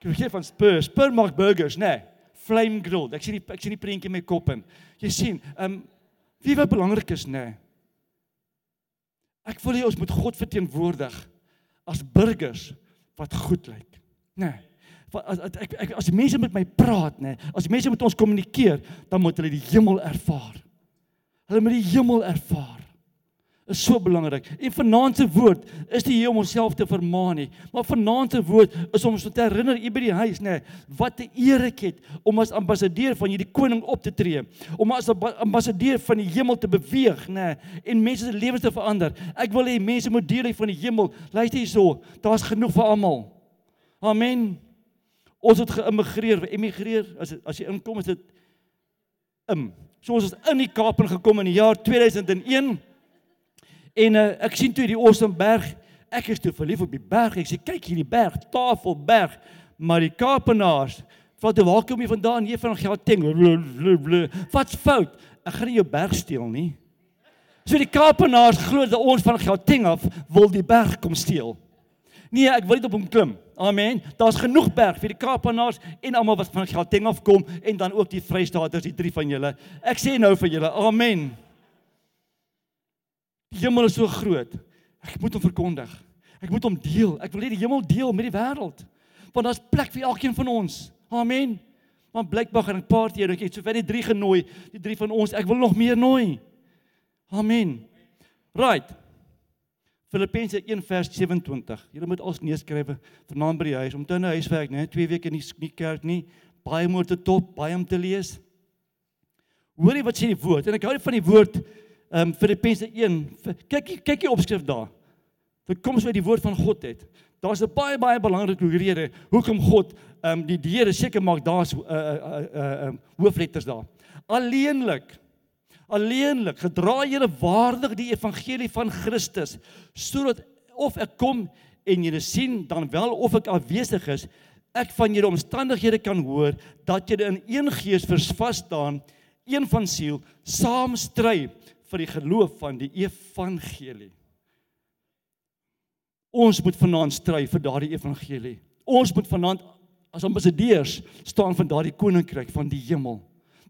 Ek vergeet van Spur. Spur maak burgers, né? Nee. Flame grilled. Ek sien die ek sien die prentjie met kop in. Jy sien, ehm um, Wie wat belangrik is, nê? Nee. Ek wil hê ons moet God verteenwoordig as burgers wat goed lyk. Nê. Nee. as ek, ek as mense met my praat, nê, as mense met ons kommunikeer, dan moet hulle die hemel ervaar. Hulle moet die hemel ervaar is so belangrik. En vanaand se woord is nie hier om onsself te vermaan nie, maar vanaand se woord is om ons te herinner hier by die huis, nê, wat 'n eer ek het om as ambassadeur van hierdie koning op te tree, om as 'n ambassadeur van die hemel te beweeg, nê, en mense se lewens te verander. Ek wil hê mense moet deel hê van die hemel. Luister hierso, daar's genoeg vir almal. Amen. Ons het geïmmigreer, emigreer, as as jy inkom is dit im. So ons is in die Kaap ingekom in die jaar 2001. En uh, ek sien toe die awesome berg. Ek is toe verlief op die berg. Ek sê kyk hierdie berg, Tafelberg. Maar die Kaapenaars, wat waar kom jy vandaan? Jy van Gauteng. Wat's fout? Ek gaan nie jou berg steel nie. So die Kaapenaars glo dat ons van Gauteng af wil die berg kom steel. Nee, ek wil nie op hom klim. Amen. Daar's genoeg berg vir die Kaapenaars en almal wat van Gauteng af kom en dan ook die Vrystaaters, die drie van julle. Ek sê nou vir julle, amen. Die hemel is so groot. Ek moet hom verkondig. Ek moet hom deel. Ek wil hê die hemel deel met die wêreld. Want daar's plek vir elkeen van ons. Amen. Maar blykbaar gaan 'n paar keer, ek het sover die drie genooi, die drie van ons. Ek wil nog meer nooi. Amen. Right. Filippense 1 vers 27. Julle moet als neerskryf vanaand by die huis om te nou huiswerk, né? 2 weke in die, die kerk nie. Baie moet te top, baie om te lees. Hoorie wat sê die woord? En ek hou van die woord Ehm um, Filippense 1. Kyk kyk die opskrif daar. Dit kom so uit die woord van God het. Daar's 'n baie baie belangrike rede hoekom God ehm um, die Here seker maak daar's 'n uh, uh, uh, uh, uh, hoofletters daar. Alleenlik alleenlik gedra julle waardig die evangelie van Christus sodat of ek kom en julle sien dan wel of ek afwesig is ek van julle omstandighede kan hoor dat julle in een gees versvas staan een van siel saam stry vir die geloof van die evangelie. Ons moet vanaand stry vir daardie evangelie. Ons moet vanaand as ambassadeurs staan van daardie koninkryk van die hemel.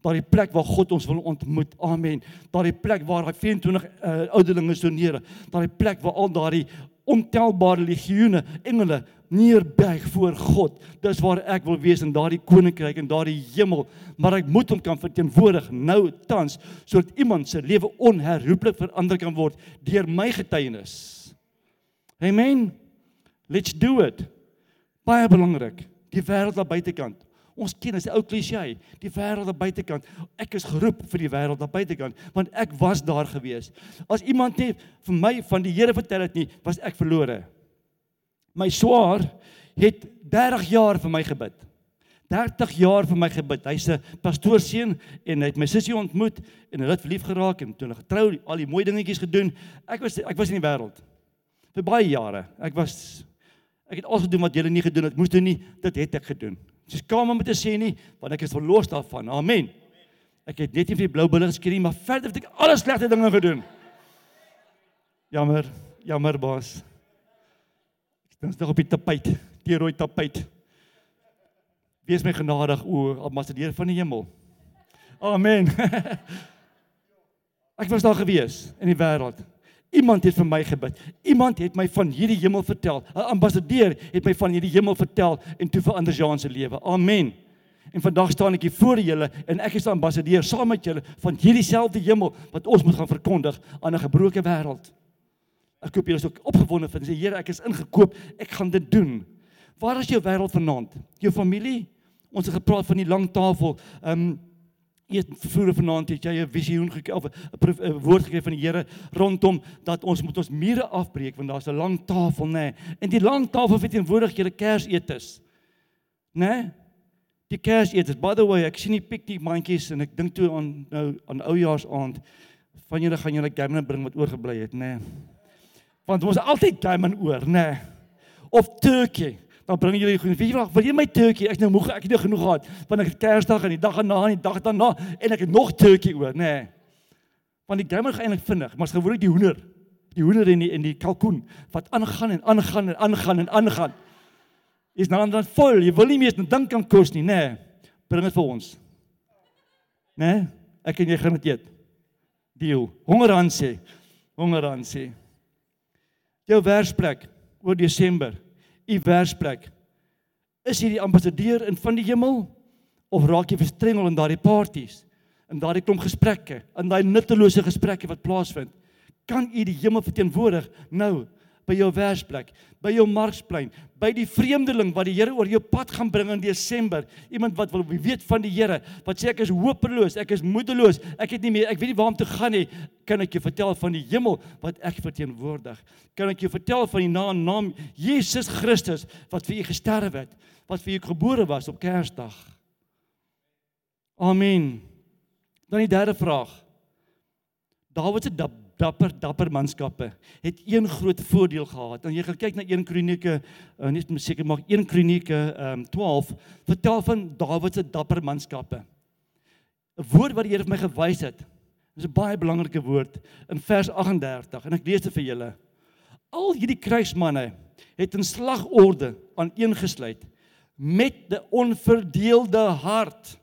Daardie plek waar God ons wil ontmoet. Amen. Daardie plek waar daai 24 uh, ouderlinge so neer. Daardie plek waar al daardie ontelbare legioene engele neerbuig voor God. Dis waar ek wil wees in daardie koninkryk en daardie hemel, maar ek moet hom kan verteenwoordig nou tans sodat iemand se lewe onherroepelik verander kan word deur my getuienis. Amen. Let's do it. Baie belangrik. Die wêreld daar buitekant. Ons ken as die ou klisjé, die wêreld daar buitekant. Ek is geroep vir die wêreld daar buitekant, want ek was daar gewees. As iemand net vir my van die Here vertel het nie, was ek verlore. My swaar het 30 jaar vir my gebid. 30 jaar vir my gebid. Hy's 'n pastoorseun en hy het my sussie ontmoet en hulle het verlief geraak en toe hulle getrou, al die mooi dingetjies gedoen. Ek was ek was in die wêreld vir baie jare. Ek was ek het alles gedoen wat julle nie gedoen het. Moes doen nie, dit het ek gedoen. Dis kom om te sê nie, want ek is verlos daarvan. Amen. Ek het net nie vir die blou bulle geskree maar verder het ek alles slegte dinge gedoen. Jammer, jammer baas. Dis nog op die tapijt, die rooi tapijt. Wees my genadig o, ambassadeur van die hemel. Amen. (laughs) Ek was daar gewees in die wêreld. Iemand het vir my gebid. Iemand het my van hierdie hemel vertel. 'n Ambassadeur het my van hierdie hemel vertel en toe verander Jean se lewe. Amen. En vandag staan ek hier voor julle en ek is 'n ambassadeur saam met julle van hierdie selfde hemel wat ons moet gaan verkondig aan 'n gebroke wêreld. Ek koop is ook opgewonde van sê Here, ek is ingekoop, ek gaan dit doen. Waar is jou wêreld vanaand? Jou familie? Ons het gepraat van die lang tafel. Ehm um, eet vroeër vanaand het jy 'n visioen gekry of 'n woord gekry van die Here rondom dat ons moet ons mure afbreek want daar's 'n lang tafel, nê. Nee. En die lang tafel verteenwoordig julle kersetes. Nê? Nee? Die kersetes. By the way, ek sien die piknikmandjies en ek dink toe aan nou aan oujaarsaand van julle gaan julle gamme bring wat oorgebly het, nê. Nee want ons altyd gammon oor, nê. Nee. Of turkey. Dan bring jy die wie vra, wil jy my turkey? Ek nou moeg, ek het nou genoeg gehad. Want ek het Kersdag en die dag daarna en die dag daarna en ek het nog turkey oor, nê. Nee. Want die gammon gaan eintlik vinnig, maar as gewoonlik die hoender, die hoender en die en die kalkoen wat aangaan en aangaan en aangaan en aangaan. Is nou dan vol. Jy wil nie meer dink kan kos nie, nê. Nee. Bring dit vir ons. Nê? Nee? Ek en jy gaan dit eet. Deal. Honger aan sê. Honger aan sê jou werksplek oor Desember, u werksplek Is jy die ambassadeur in van die hemel of raak jy verstrengel in daardie partytjies, in daardie klomp gesprekke, in daai nuttelose gesprekke wat plaasvind? Kan u die hemel verteenwoordig nou by jou werksplek, by jou marksplein, by die vreemdeling wat die Here oor jou pad gaan bring in Desember, iemand wat wil weet van die Here, wat sê ek is hopeloos, ek is moedeloos, ek het nie meer, ek weet nie waar om te gaan nie, kan ek jou vertel van die hemel wat ek verteenwoordig? Kan ek jou vertel van die naam naam Jesus Christus wat vir u gesterf het, wat vir u gebore was op Kersdag? Amen. Dan die derde vraag. Dawid se dapper dapper manskappe het een groot voordeel gehad. En jy gaan kyk na 1 Kronieke, uh, nie seker maar 1 Kronieke um, 12 vertel van Dawid se dapper manskappe. 'n Woord wat die Here vir my gewys het. Dis 'n baie belangrike woord in vers 38 en ek lees dit vir julle. Al hierdie kruismanne het in slagorde aaneengesluit met 'n onverdeelde hart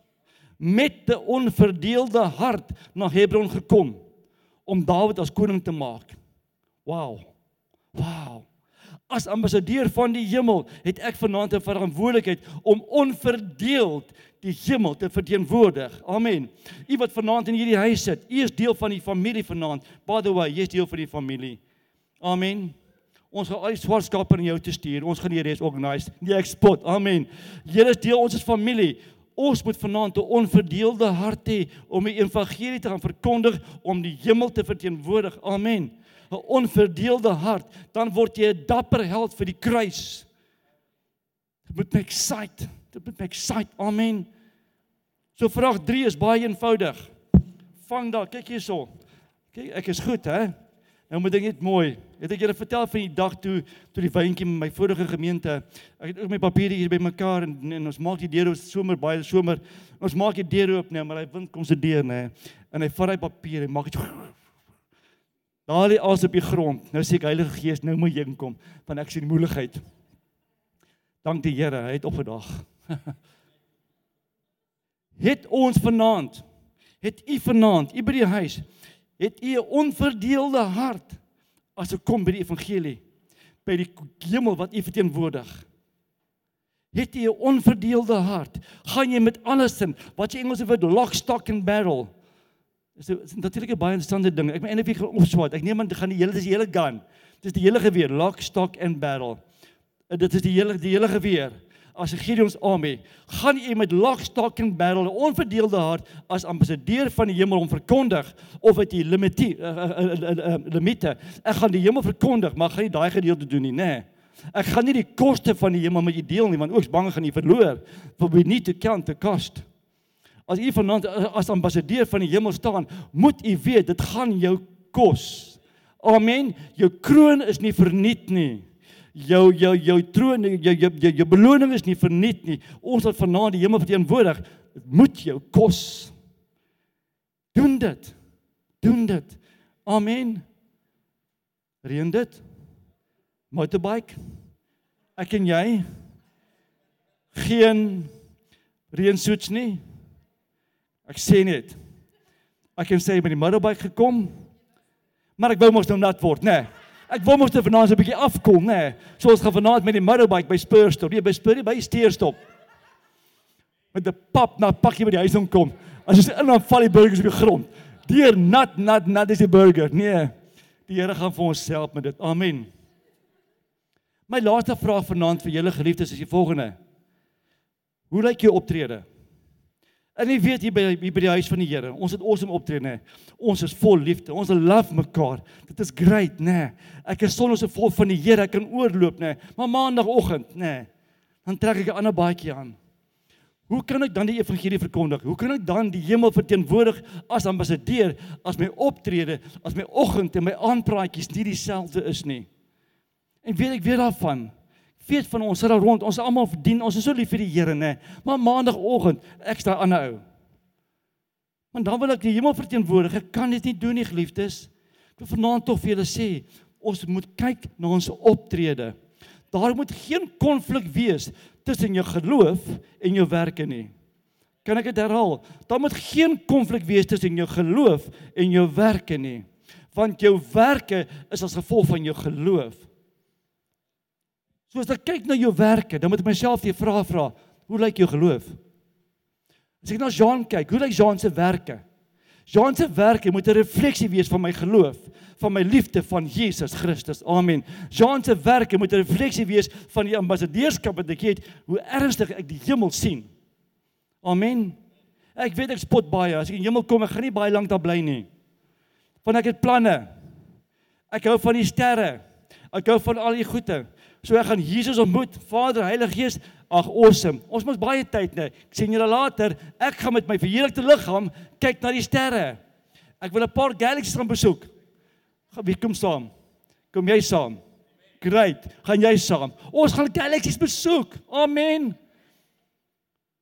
met 'n onverdeelde hart na Hebron gekom om Dawid as koning te maak. Wow. Wow. As ambassadeur van die hemel het ek vanaand 'n verantwoordelikheid om onverdeeld die hemel te verteenwoordig. Amen. U wat vanaand in hierdie huis sit, u is deel van die familie vanaand. By the way, jy is deel van die familie. Amen. Ons gaan al die swart skape in jou te stuur. Ons gaan die res organise. Nee, ek spot. Amen. Julle is deel ons is familie. Ons moet vanaand 'n onverdeelde hart hê om die evangelie te gaan verkondig om die hemel te verteenwoordig. Amen. 'n Onverdeelde hart, dan word jy 'n dapper held vir die kruis. Dit moet my excite. Dit moet my excite. Amen. So vraag 3 is baie eenvoudig. Vang daar, kyk hierso. Kyk, ek is goed, hè? Nou moet ek net mooi. Het ek julle vertel van die dag toe toe die wyntjie met my vorige gemeente. Ek het ook my papiere hier bymekaar en, en ons maak die deure somer baie somer. Ons maak die deure oop nee, maar hy wind kom se deur nê. En hy vat hy papier en maak dit Daar lê alles op die grond. Nou sê ek Heilige Gees, nou moet jy inkom want ek sien moeilikheid. Dank die Here, hy het opgedag. (laughs) het ons vanaand het u vanaand, u by die huis het u 'n onverdeelde hart as dit kom by die evangelie by die hemel wat u verteenwoordig? Het u 'n onverdeelde hart? Gaan jy met alles in? Wat jy Engels woord lock stock and barrel? Is is natuurlik 'n baie interessante ding. Ek meen eintlik gaan opswaat ek neem aan dit gaan die hele dis die hele gun. Dis die hele geweer. Lock stock and barrel. Dit is die hele die hele geweer as 'n Gideon's army, gaan jy met lock stock and barrel 'n onverdeelde hart as ambassadeur van die hemel om verkondig of dit jy limite uh, uh, uh, uh, limite. Ek gaan die hemel verkondig, maar gaan nie daai gedeelte doen nie, nê. Nee. Ek gaan nie die koste van die hemel met u deel nie, want ooks bang gaan jy verloor. For we need to count the cost. As u vanaand as ambassadeur van die hemel staan, moet u weet dit gaan jou kos. Amen. Jou kroon is nie verniet nie jou jou jou troon jou jou jou, jou beloning is nie verniet nie. Ons wat vanaand die hemel verteenwoordig, moet jou kos. Doen dit. Doen dit. Amen. Reën dit. Motorbike. Ek en jy geen reënsoets nie. Ek sê net. Ek kan sê by die motorbike gekom. Maar ek wou mos nou nat word, né? Nee. Ek wou mos te vanaand 'n bietjie afkom, nê. Nee. So ons gaan vanaand met die motorbike by Spurstop, nie by Spur by Steerstop. Met 'n pap na pakkie by die huis kom. As jy in dan val die burgers op die grond. Deur nat nat nat is die burger. Nee. Die Here gaan vir ons help met dit. Amen. My laaste vraag vanaand vir julle geliefdes is die volgende. Hoe lyk jou optrede? En jy weet hier by hier by die huis van die Here, ons het awesome optrede. Ons is vol liefde. Ons love mekaar. Dit is great, nê. Ek is sonnes vol van die Here. Ek kan oorloop, nê. Maar maandagooggend, nê, dan trek ek 'n ander baadjie aan. Hoe kan ek dan die evangelie verkondig? Hoe kan ek dan die hemel verteenwoordig as ambassadeur as my optrede, as my oggend en my aanpraatjies nie dieselfde is nie? En weet ek weet daarvan weet van ons sit daar rond, ons almal verdien, ons is so lief vir die Here, nê. Maar maandagooggend, ek sta aan 'n ou. Want dan wil ek die hemel verteenwoordig. Ek kan dit nie doen nie, geliefdes. Ek wil vanaand tog vir julle sê, ons moet kyk na ons optrede. Daar moet geen konflik wees tussen jou geloof en jou werke nie. Kan ek dit herhaal? Daar moet geen konflik wees tussen jou geloof en jou werke nie. Want jou werke is as gevolg van jou geloof. So as ek kyk na jou werke, dan moet ek myself die vraag vra, hoe lyk jou geloof? As ek na Jean kyk, hoe lyk Jean se werke? Jean se werke moet 'n refleksie wees van my geloof, van my liefde van Jesus Christus. Amen. Jean se werke moet 'n refleksie wees van die ambassadeurskap wat ek het, hoe ernstig ek die hemel sien. Amen. Ek weet ek spot baie. As ek in die hemel kom, ek gaan nie baie lank daar bly nie. Want ek het planne. Ek hou van die sterre. Ek hou van al die goeie. So ek gaan Jesus ontmoet, Vader, Heilige Gees. Ag awesome. Ons mos baie tyd net. Ek sien julle later. Ek gaan met my verheerlikte liggaam kyk na die sterre. Ek wil 'n paar galaxies gaan besoek. Gaan wie kom saam? Kom jy saam? Great. Gaan jy saam? Ons gaan galaxies besoek. Amen.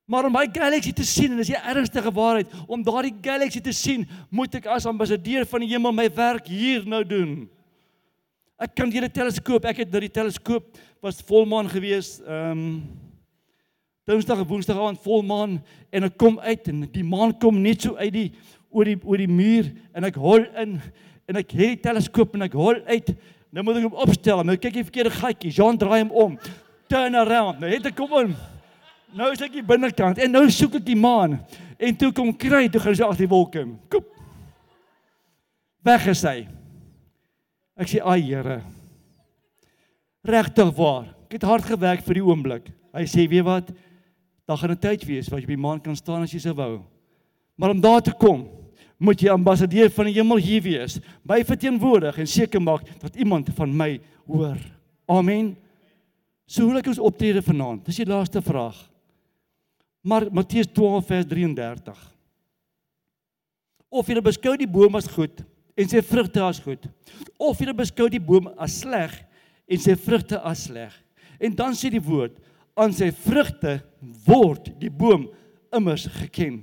Maar om my galaxy te sien en dis die ernstige waarheid, om daardie galaxy te sien, moet ek as ambassadeur van die hemel my werk hier nou doen. Ek kan julle teleskoop, ek het nou die teleskoop was volmaan gewees. Ehm um, Dinsdag en Woensdag aand volmaan en ek kom uit en die maan kom net so uit die oor die oor die muur en ek hol in en ek het die teleskoop en ek hol uit. Nou moet ek hom opstel. Nou kyk jy verkeerde gatjie. Jean draai hom om. Turn around. Nou het ek kom in. Nou is ek hier binnekant en nou soek ek die maan. En toe kom kry, toe gaan sy agter die wolke. Koop. Weg is hy. Ek sê, "Ag Here." Regtig waar. Ek het hard gewerk vir die oomblik. Hy sê, "Weet wat? Daar gaan 'n tyd wees waar jy op die maan kan staan as jy sou wou. Maar om daar te kom, moet jy ambassadeur van die hemel hier wees, by verteenwoordig en seker maak dat iemand van my hoor. Amen. So hoe lyk ons optrede vanaand? Dis die laaste vraag. Maar Matteus 12 vers 33. Of jy beskou die boom as goed en sy vrugte as goed, of jy beskou die boom as sleg en sy vrugte as sleg. En dan sê die woord aan sy vrugte word die boom immers geken.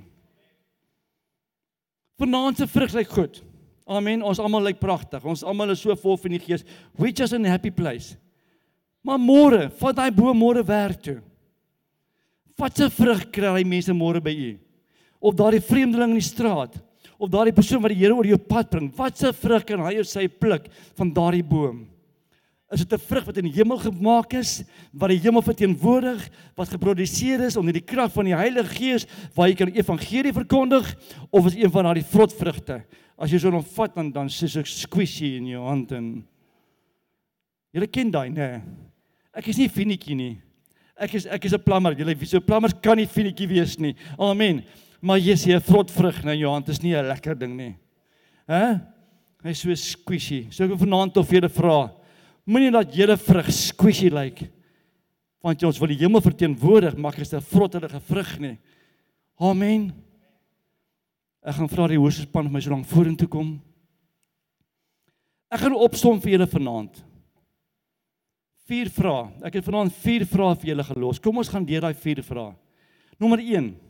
Vanaand se vrug lyk goed. Amen. Ons almal lyk pragtig. Ons almal is so vol van die Gees. We just in a happy place. Maar môre, vat daai boom môre werk toe. Wat 'n vrug kry die mense môre by u? Of daardie vreemdeling in die straat, of daardie persoon wat die Here oor jou pad bring, wat 'n vrug kan hy of sy pluk van daardie boom? Is dit 'n vrug wat in die hemel gemaak is, wat die hemel verteenwoordig, wat geproduseer is onder die krag van die Heilige Gees, waar jy kan evangelie verkondig, of is een van daardie vrot vrugte? As jy so hom vat dan dan sê so squishy in jou hand en Jy ken daai, nê? Ek is nie finetjie nie. Ek is ek is 'n plammer. Jy weet so plammers kan nie finetjie wees nie. Amen. Maar jy sê 'n vrot vrug nou jou hand is nie 'n lekker ding nie. Hæ? Hy's so squishy. So ek wil vanaand tog vir julle vra. Moenie dat julle vrug squishy lyk. Want ons wil die hemel verteenwoordig, maar is 'n vrotterige vrug nie. Amen. Ek gaan vra die hoorspan vir my so lank vorentoe kom. Ek gaan opsom vir julle vanaand. Vier vrae. Ek het vanaand vier vrae vir julle gelos. Kom ons gaan deur daai vier vrae. Nommer 1.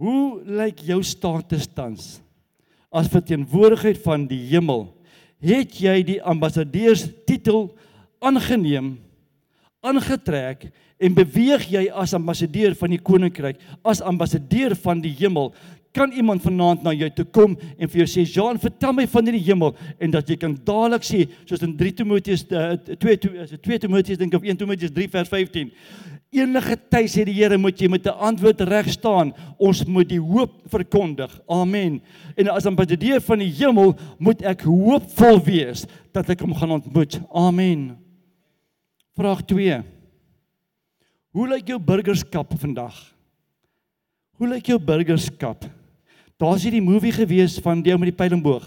Hoe lyk jou status tans as verteenwoordigheid van die hemel? het jy die ambassadeurs titel aangeneem, aangetrek en beweeg jy as ambassadeur van die koninkryk, as ambassadeur van die hemel? Kan iemand vanaand na jou toe kom en vir jou sê, "Jean, vertel my van die hemel" en dat jy kan dadelik sê, soos in 3 Timoteus 2 2 Timoteus dink of 1 Timoteus 3 vers 15. Enige tyd sê die Here moet jy met 'n antwoord reg staan. Ons moet die hoop verkondig. Amen. En as ambassadeur van die hemel moet ek hoopvol wees dat ek hom gaan ontmoet. Amen. Vraag 2. Hoe lyk jou burgerskap vandag? Hoe lyk jou burgerskap? Daar's hierdie movie gewees van die ou met die pylingboog.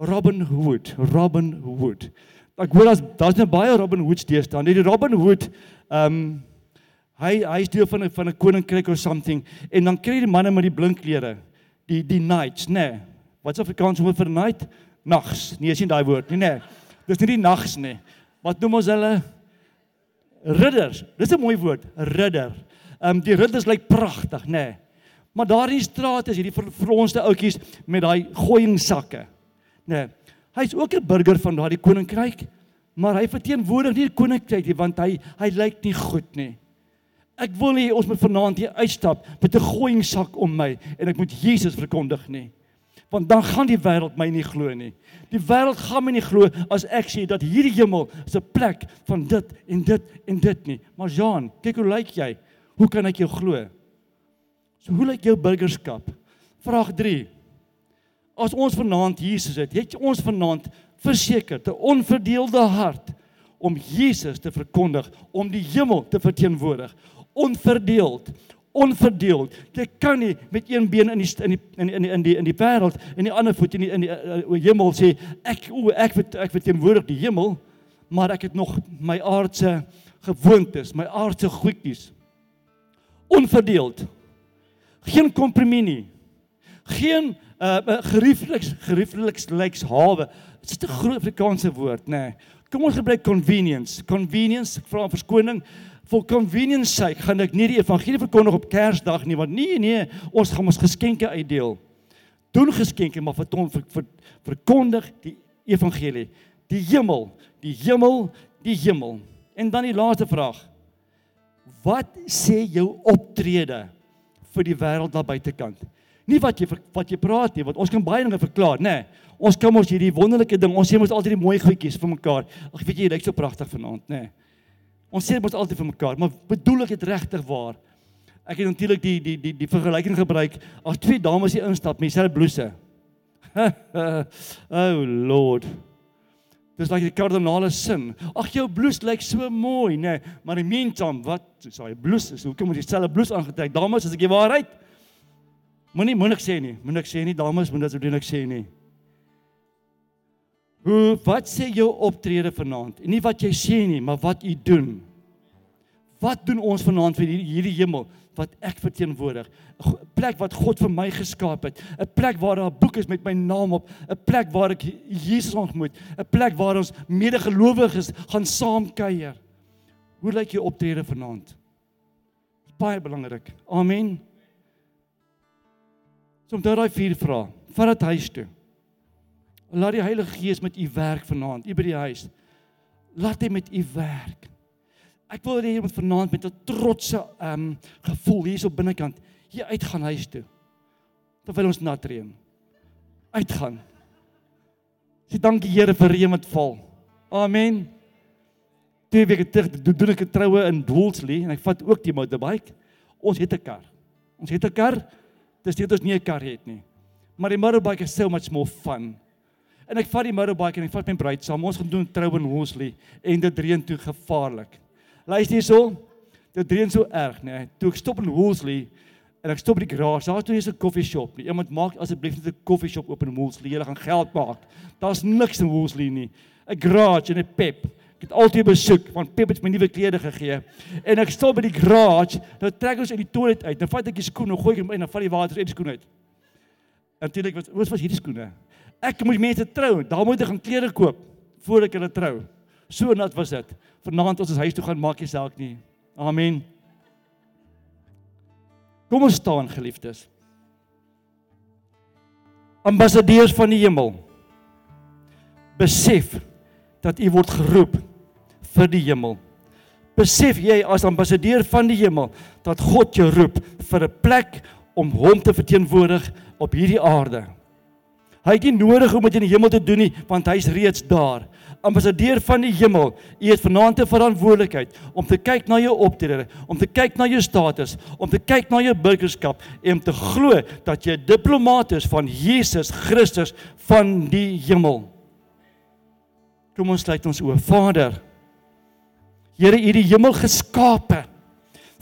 Robin Hood, Robin Hood. Ek hoor as daar's net baie Robin Hoods deesdae. Net die Robin Hood Ehm um, hy hy is deel van 'n van 'n koninkryk of something en dan kry die manne met die blink klere, die die knights, nê. Nee. Wat's Afrikaans woord vir knight? Nags. Nee, is nie daai woord nie, nê. Nee. Dis nie die nags nie. Wat noem ons hulle? Ridders. Dis 'n mooi woord, ridder. Ehm um, die ridders lyk pragtig, nê. Nee. Maar daar in die straat is hierdie verfronste ouetjies met daai gooiingsakke. Nê. Nee. Hy's ook 'n burger van daardie koninkryk maar hy verteenwoordig nie die koninkryk nie want hy hy lyk nie goed nie. Ek wil nie ons moet vanaand hier uitstap met 'n gooiingsak om my en ek moet Jesus verkondig nie. Want dan gaan die wêreld my nie glo nie. Die wêreld gaan my nie glo as ek sê dat hierdie hemel is 'n plek van dit en dit en dit nie. Maar Jean, kyk hoe lyk jy? Hoe kan ek jou glo? So hoe lyk jou burgerskap? Vraag 3. As ons vanaand Jesus het, het ons vanaand verseker 'n onverdeelde hart om Jesus te verkondig, om die hemel te verteenwoordig, onverdeeld onverdeeld. Jy kan nie met een been in die in die in die in die in die wêreld en die ander voet in die in die uh, hemel sê ek o ek weet ek verteenwoordig die hemel, maar ek het nog my aardse gewoontes, my aardse goedjies. Onverdeeld. Geen kompromie nie. Geen uh geriefliks geriefliks lyks hawe. Dit is 'n groot Afrikaanse woord, nê. Nee. Kom ons gebruik convenience. Convenience, ek vra verskoning. For convenience sake gaan ek nie die evangelie verkondig op Kersdag nie, want nee nee, ons gaan ons geskenke uitdeel. Doen geskenke, maar vir ton vir, vir verkondig die evangelie. Die hemel, die hemel, die hemel. En dan die laaste vraag. Wat sê jou optrede vir die wêreld daar buitekant? Nie wat jy wat jy praat nie, want ons kan baie dinge verklaar, nê. Nee, ons kom ons hierdie wonderlike ding, ons sê mos altyd die mooi goedjies vir mekaar. Ag weet jy, jy lyk so pragtig vanaand, nê. Nee. Ons sê mos altyd vir mekaar, maar bedoel ek dit regtig waar? Ek het natuurlik die die die die vergelyking gebruik as twee dames hier instap met dieselfde blouse. (laughs) oh lord. Dis like die kardinale sin. Ag jou blouse lyk so mooi, nê, nee, maar die meantime, wat is daai blouse? Hoekom moet jy dieselfde blouse aangetrek? Dames, as ek die waarheid Moenie moenie sê nie. Moenie sê nie dames, moet dit asseblief sê nie. Hoe wat sê jou optrede vanaand? En nie wat jy sê nie, maar wat jy doen. Wat doen ons vanaand vir hierdie, hemel wat ek verteenwoordig? 'n Plek wat God vir my geskaap het, 'n plek waar daar 'n boek is met my naam op, 'n plek waar ek Jesus ontmoet, 'n plek waar ons medegelowiges gaan saam kuier. Hoe lyk jou optrede vanaand? Baie belangrik. Amen. So om daai vier vrae, vat dit huis toe. Laat die Heilige Gees met u werk vanaand, u by die huis. Laat hy met u werk. Ek wil hê jy moet vanaand met 'n trotse ehm um, gevoel hier so binnekant hier uitgaan huis toe. Terwyl ons nat reën. Uitgaan. Sê dankie Here vir reën wat val. Amen. Twee weke terug doen ek 'n troue in Dwelsley en ek vat ook die motorbike. Ons het 'n kar. Ons het 'n kar. Dis nie dat ons nie 'n kar het nie. Maar die motorbike is so much more fun. En ek vat die motorbike en ek vat my bruid saam. Ons gaan doen trou in Woolsley en dit reën toe gevaarlik. Luister hierso. Dit reën so erg, nê. Nee. Toe ek stop in Woolsley en ek stop by die garage. Daar toe is 'n koffieshop. Nie. Iemand maak asseblief net 'n koffieshop oop in Woolsley. Jy gaan geld maak. Daar's niks in Woolsley nie. 'n Garage en 'n Pep. Ek het altyd besoek want Pep het my nuwe klere gegee. En ek stop by die garage. Nou trek ons uit die toilet uit. Nou vat ek die skoene, gooi ek hom in en val die water uit die skoene uit. Natuurlik was wat was hierdie skoene? Ek moet mense trou, daar moet ek gaan klere koop voor ek hulle trou. So nat was dit. Vanaand ons is huis toe gaan maak jy saak nie. Amen. Kom ons staan geliefdes. Ambassadeurs van die hemel. Besef dat u word geroep vir die hemel. Besef jy as ambassadeur van die hemel dat God jou roep vir 'n plek om hom te verteenwoordig op hierdie aarde. Hy het nie nodig om dit in die hemel te doen nie, want hy's reeds daar. Ambassadeur van die hemel, u het vanaand 'n verantwoordelikheid om te kyk na jou optrede, om te kyk na jou status, om te kyk na jou burgerskap en om te glo dat jy 'n diplomaat is van Jesus Christus van die hemel. Kom ons sluit ons oë. Vader, Here, u het die hemel geskape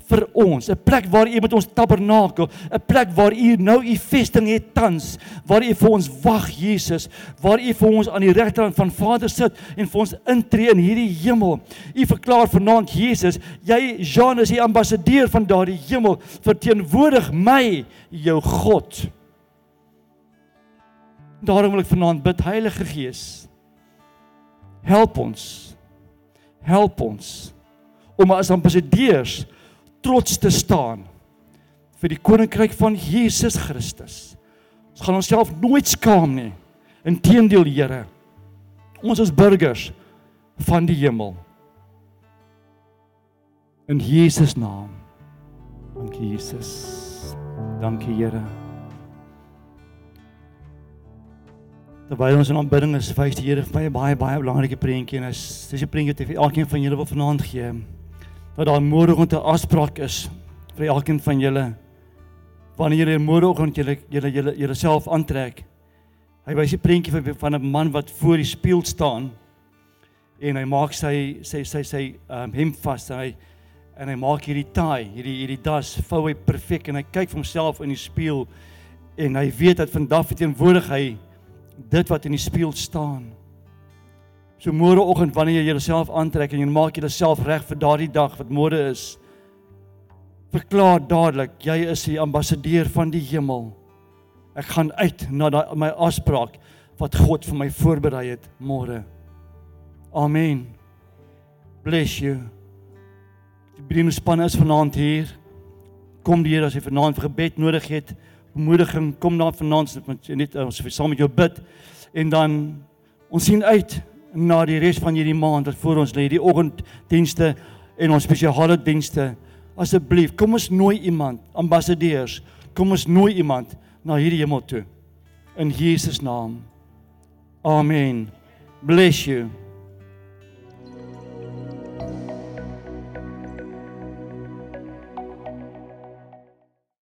vir ons, 'n plek waar U met ons tabernakel, 'n plek waar U nou U vesting het tans, waar U vir ons wag Jesus, waar U vir ons aan die regterkant van Vader sit en vir ons intree in hierdie hemel. U verklaar vanaand Jesus, jy Jean is die ambassadeur van daardie hemel, verteenwoordig my, jou God. Daarom wil ek vanaand bid Heilige Gees, help ons. Help ons om as ambassadeurs trots te staan vir die koninkryk van Jesus Christus. Ons gaan onsself nooit skaam nie. Inteendeel, Here, ons is burgers van die hemel. In Jesus naam. Dankie Jesus. Dankie Here. Terwyl ons in aanbidding is, wys die Here vir my baie baie belangrike prentjie en dis dis 'n prentjie wat vir elkeen van julle wil vanaand gee. Dat daar môreoggend 'n afspraak is vir elkeen van julle. Wanneer julle môreoggend julle julle julle julleself aantrek. Hy wys 'n prentjie van van 'n man wat voor die spieël staan en hy maak sy sy sy sy um, hemp vas en hy en hy maak hierdie tie, hierdie hierdie das vou hy perfek en hy kyk vir homself in die spieël en hy weet dat vandag verteenwoordig hy dit wat in die spieël staan. So môreoggend wanneer jy jouself aantrek en jy maak jouself reg vir daardie dag wat môre is, verklaar dadelik jy is die ambassadeur van die hemel. Ek gaan uit na daai my afspraak wat God vir my voorberei het môre. Amen. Bless you. Die brienspan is vanaand hier. Kom die Here as jy vanaand gebed nodig het bemoediging kom daar vanaand met net ons saam met jou bid en dan ons sien uit na die res van hierdie maand wat voor ons lê die oggenddienste en ons spesiale dienste. Asseblief kom ons nooi iemand ambassadeurs kom ons nooi iemand na hierdie hemel toe. In Jesus naam. Amen. Bless you